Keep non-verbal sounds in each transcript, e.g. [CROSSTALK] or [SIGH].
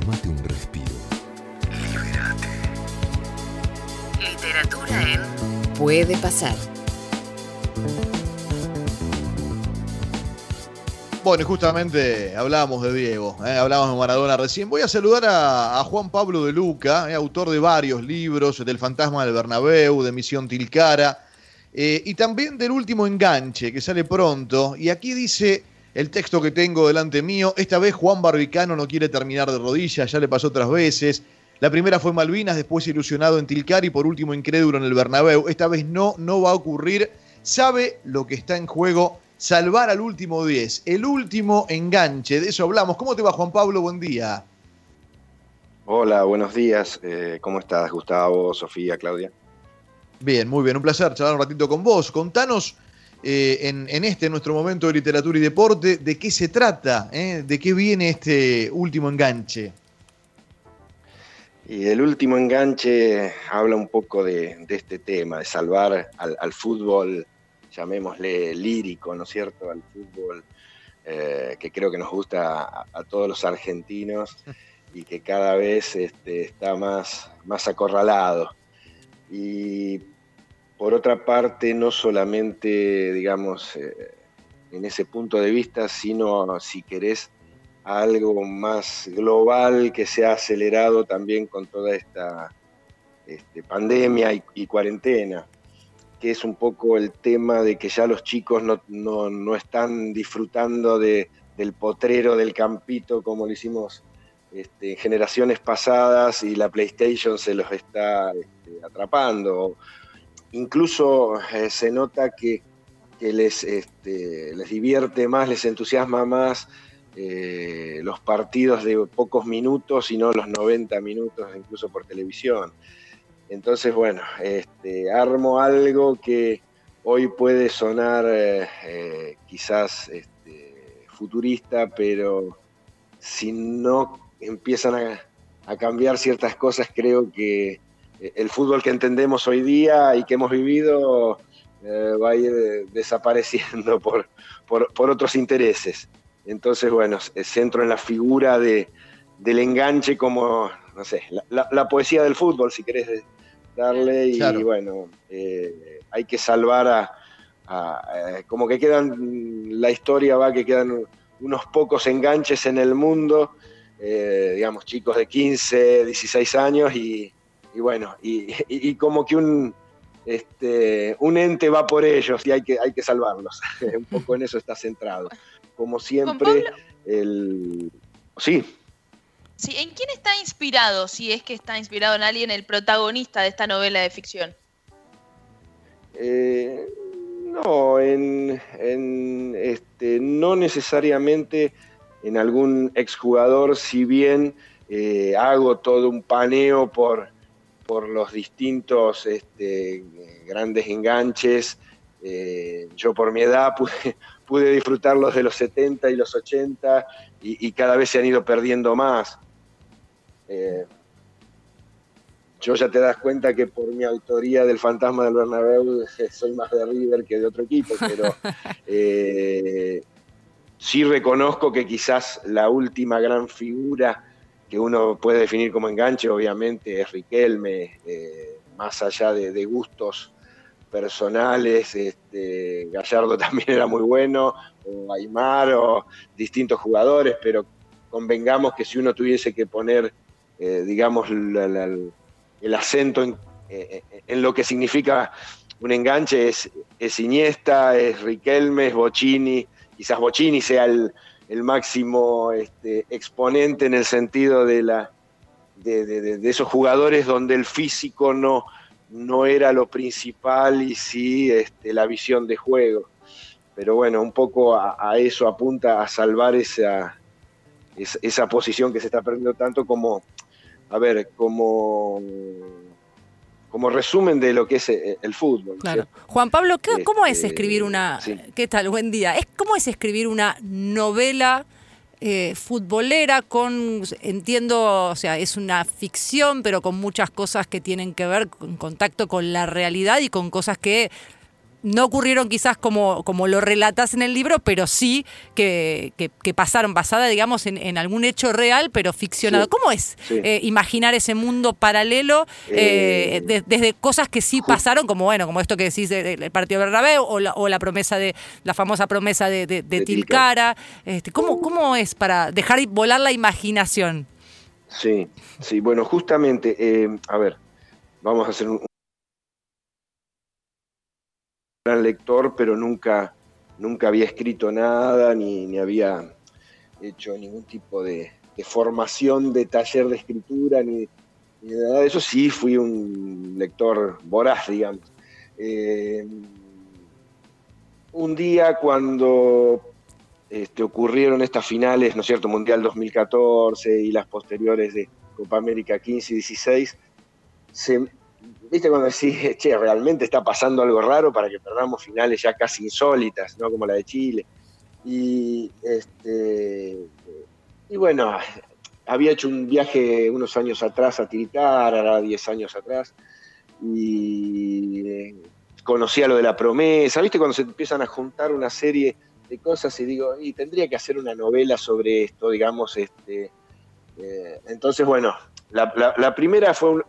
Tómate un respiro. Liberate. Literatura en Puede pasar. Bueno, y justamente hablábamos de Diego, ¿eh? hablábamos de Maradona recién. Voy a saludar a, a Juan Pablo de Luca, ¿eh? autor de varios libros, del Fantasma del Bernabéu, de Misión Tilcara, eh, y también del último enganche, que sale pronto. Y aquí dice el texto que tengo delante mío, esta vez Juan Barbicano no quiere terminar de rodillas, ya le pasó otras veces. La primera fue Malvinas, después ilusionado en Tilcara y por último incrédulo en el Bernabéu. Esta vez no, no va a ocurrir. Sabe lo que está en juego salvar al último 10, el último enganche, de eso hablamos. ¿Cómo te va Juan Pablo? Buen día. Hola, buenos días. Eh, ¿Cómo estás, Gustavo, Sofía, Claudia? Bien, muy bien, un placer charlar un ratito con vos. Contanos eh, en, este nuestro momento de literatura y deporte, de qué se trata, eh? de qué viene este último enganche. Y el último enganche habla un poco de, este tema, de salvar al, fútbol llamémosle lírico, ¿no es cierto?, al fútbol eh, que creo que nos gusta a, a, todos los argentinos y que cada vez este, está más, más acorralado. Y por otra parte, no solamente, digamos, eh, en ese punto de vista, sino, si querés, algo más global que se ha acelerado también con toda esta este, pandemia y, y cuarentena que es un poco el tema de que ya los chicos no, no, no están disfrutando de, del potrero, del campito, como lo hicimos este, en generaciones pasadas y la PlayStation se los está este, atrapando. Incluso eh, se nota que, les, este, les divierte más, les entusiasma más eh, los partidos de pocos minutos y no los 90 minutos, incluso por televisión. Entonces, bueno, este, armo algo que hoy puede sonar eh, quizás este, futurista, pero si no empiezan a, cambiar ciertas cosas, creo que el fútbol que entendemos hoy día y que hemos vivido eh, va a ir desapareciendo [LAUGHS] por, por, por, otros intereses. Entonces, bueno, centro en la figura de, del enganche como, no sé, la, la, la poesía del fútbol, si querés darle y claro. bueno, eh, hay que salvar a, como que quedan, la historia va que quedan unos pocos enganches en el mundo, eh, digamos, chicos de 15, 16 años y, y bueno, [LAUGHS] y, y, como que un, este, un ente va por ellos y hay que, hay que salvarlos. [LAUGHS] un poco en eso está centrado. Como siempre, el... Sí. Sí, ¿en quién está inspirado, si es que está inspirado en alguien, el protagonista de esta novela de ficción? Eh, no, en, en, este, no necesariamente en algún exjugador, si bien eh, hago todo un paneo por, por los distintos este, grandes enganches. Eh, yo por mi edad [LAUGHS] pude, pude, disfrutar los de los 70 y los 80 y, y cada vez se han ido perdiendo más. Eh, yo ya te das cuenta que por mi autoría del Fantasma del Bernabéu soy más de River que de otro equipo, pero [LAUGHS] eh, sí reconozco que quizás la última gran figura que uno puede definir como enganche, obviamente, es Riquelme, eh, más allá de, gustos personales, este, Gallardo [LAUGHS] también era muy bueno, o Aymar, o distintos jugadores, pero convengamos que si uno tuviese que poner eh, digamos, el acento en, eh, en, lo que significa un enganche es, es Iniesta, es Riquelme, es Bocini, quizás Bocini sea el, el máximo este, exponente en el sentido de, la, de, esos jugadores donde el físico no, no era lo principal y sí este, la visión de juego. Pero bueno, un poco a, eso apunta a salvar esa, esa posición que se está perdiendo tanto como a ver, como, como resumen de lo que es eh, el fútbol. Claro. Juan Pablo, ¿qué, ¿cómo este, es escribir una... Sí. ¿Qué tal? Buen día. ¿Es, ¿Cómo es escribir una novela eh, futbolera con, entiendo, o sea, es una ficción, pero con muchas cosas que tienen que ver con contacto con la realidad y con cosas que no ocurrieron quizás como, como lo relatas en el libro, pero sí que, que, pasaron, basada, digamos, en, algún hecho real, pero ficcionado. ¿Cómo es eh, imaginar ese mundo paralelo eh, eh, desde cosas que sí pasaron, como bueno, como esto que decís del partido de Bernabéu o la, o la promesa de la famosa promesa de, Tilcara? Este, ¿cómo, ¿Cómo es para dejar volar la imaginación? Sí, sí, bueno, justamente, a ver, vamos a hacer un, gran lector, pero nunca, nunca había escrito nada, ni, había hecho ningún tipo de, formación de taller de escritura, ni, nada de eso. Sí, fui un lector voraz, digamos. Eh, un día cuando este, ocurrieron estas finales, ¿no es cierto?, Mundial 2014 y las posteriores de Copa América 15 y 16, se, ¿Viste cuando decís, [LAUGHS] che, realmente está pasando algo raro para que perdamos finales ya casi insólitas, ¿no? Como la de Chile. Y, este, y bueno, había hecho un viaje unos años atrás a Tilcara, 10 años atrás, y eh, conocía lo de la promesa. ¿Viste cuando se empiezan a juntar una serie de cosas y digo, y tendría que hacer una novela sobre esto, digamos, este. Eh, entonces, bueno, la, la primera fue un,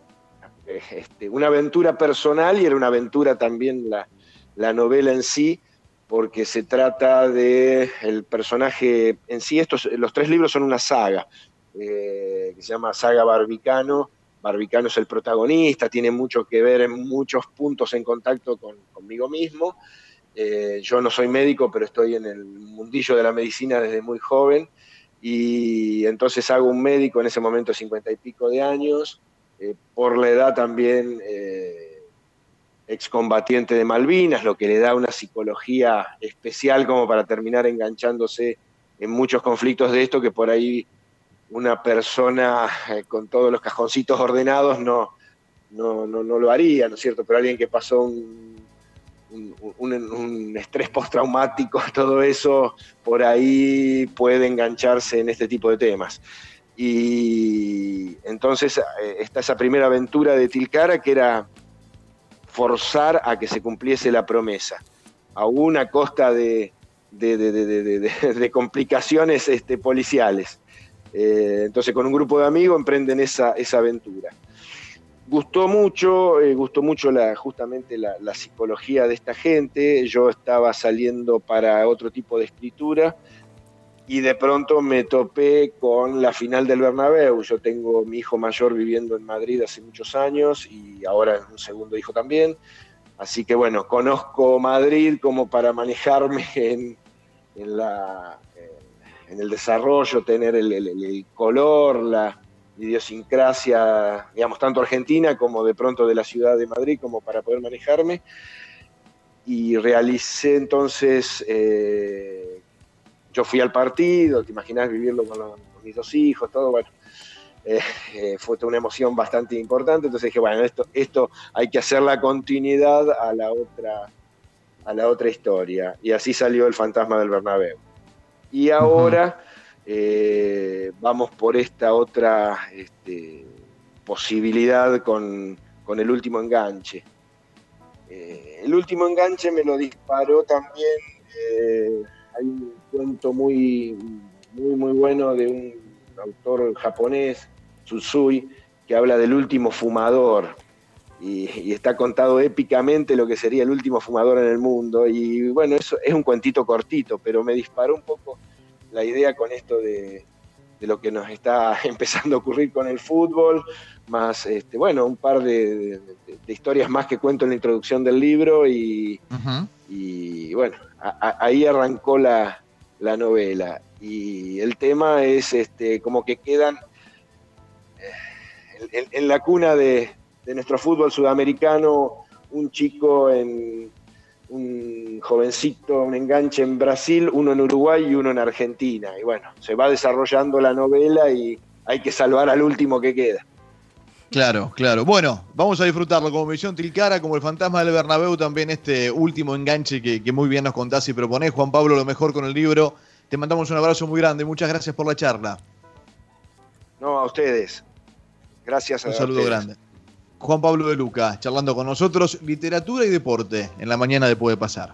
este, una aventura personal y era una aventura también la, novela en sí, porque se trata de el personaje en sí. Estos, los tres libros son una saga eh, que se llama Saga Barbicano. Barbicano es el protagonista, tiene mucho que ver en muchos puntos en contacto con, conmigo mismo. Eh, yo no soy médico, pero estoy en el mundillo de la medicina desde muy joven y entonces hago un médico en ese momento cincuenta y pico de años eh, por la edad también eh, excombatiente de Malvinas, lo que le da una psicología especial como para terminar enganchándose en muchos conflictos de esto que por ahí una persona eh, con todos los cajoncitos ordenados no, no, lo haría, ¿no es cierto? Pero alguien que pasó un, un estrés postraumático, [LAUGHS] todo eso, por ahí puede engancharse en este tipo de temas. Y entonces eh, está esa primera aventura de Tilcara que era forzar a que se cumpliese la promesa, aún a costa de, complicaciones policiales. Entonces con un grupo de amigos emprenden esa, esa aventura. Gustó mucho, eh, gustó mucho justamente la, psicología de esta gente. Yo estaba saliendo para otro tipo de escritura y de pronto me topé con la final del Bernabéu. Yo tengo mi hijo mayor viviendo en Madrid hace muchos años y ahora un segundo hijo también. Así que bueno, conozco Madrid como para manejarme [LAUGHS] en, la, en el desarrollo, tener el, color, la idiosincrasia, digamos, tanto argentina como de pronto de la ciudad de Madrid, como para poder manejarme. Y realicé entonces eh, yo fui al partido, te imaginas vivirlo con, mis dos hijos, todo, bueno, eh, eh, fue una emoción bastante importante, entonces dije, bueno, esto, esto hay que hacer la continuidad a la otra, a la otra historia, y así salió el fantasma del Bernabéu. Y ahora eh, vamos por esta otra este, posibilidad con, con, el último enganche. el último enganche me lo disparó también hay un cuento muy, muy, muy bueno de un autor japonés, Tsusui, que habla del último fumador. Y, está contado épicamente lo que sería el último fumador en el mundo. Y bueno, eso es un cuentito cortito, pero me disparó un poco la idea con esto de, lo que nos está [LAUGHS] empezando a ocurrir con el fútbol, más, este, bueno, un par de, historias más que cuento en la introducción del libro y, y bueno, ahí arrancó la, novela. Y el tema es este, como que quedan eh, en, la cuna de, nuestro fútbol sudamericano un chico en un jovencito, un enganche en Brasil, uno en Uruguay y uno en Argentina. Y bueno, se va desarrollando la novela y hay que salvar al último que queda. Claro, claro. Bueno, vamos a disfrutarlo como Misión Tilcara, como el fantasma del Bernabéu, también este último enganche que, muy bien nos contás y proponés. Juan Pablo, lo mejor con el libro. Te mandamos un abrazo muy grande. Muchas gracias por la charla. No, a ustedes. Gracias a Un saludo grande. Juan Pablo de Luca, charlando con nosotros literatura y deporte en la mañana de Puede Pasar.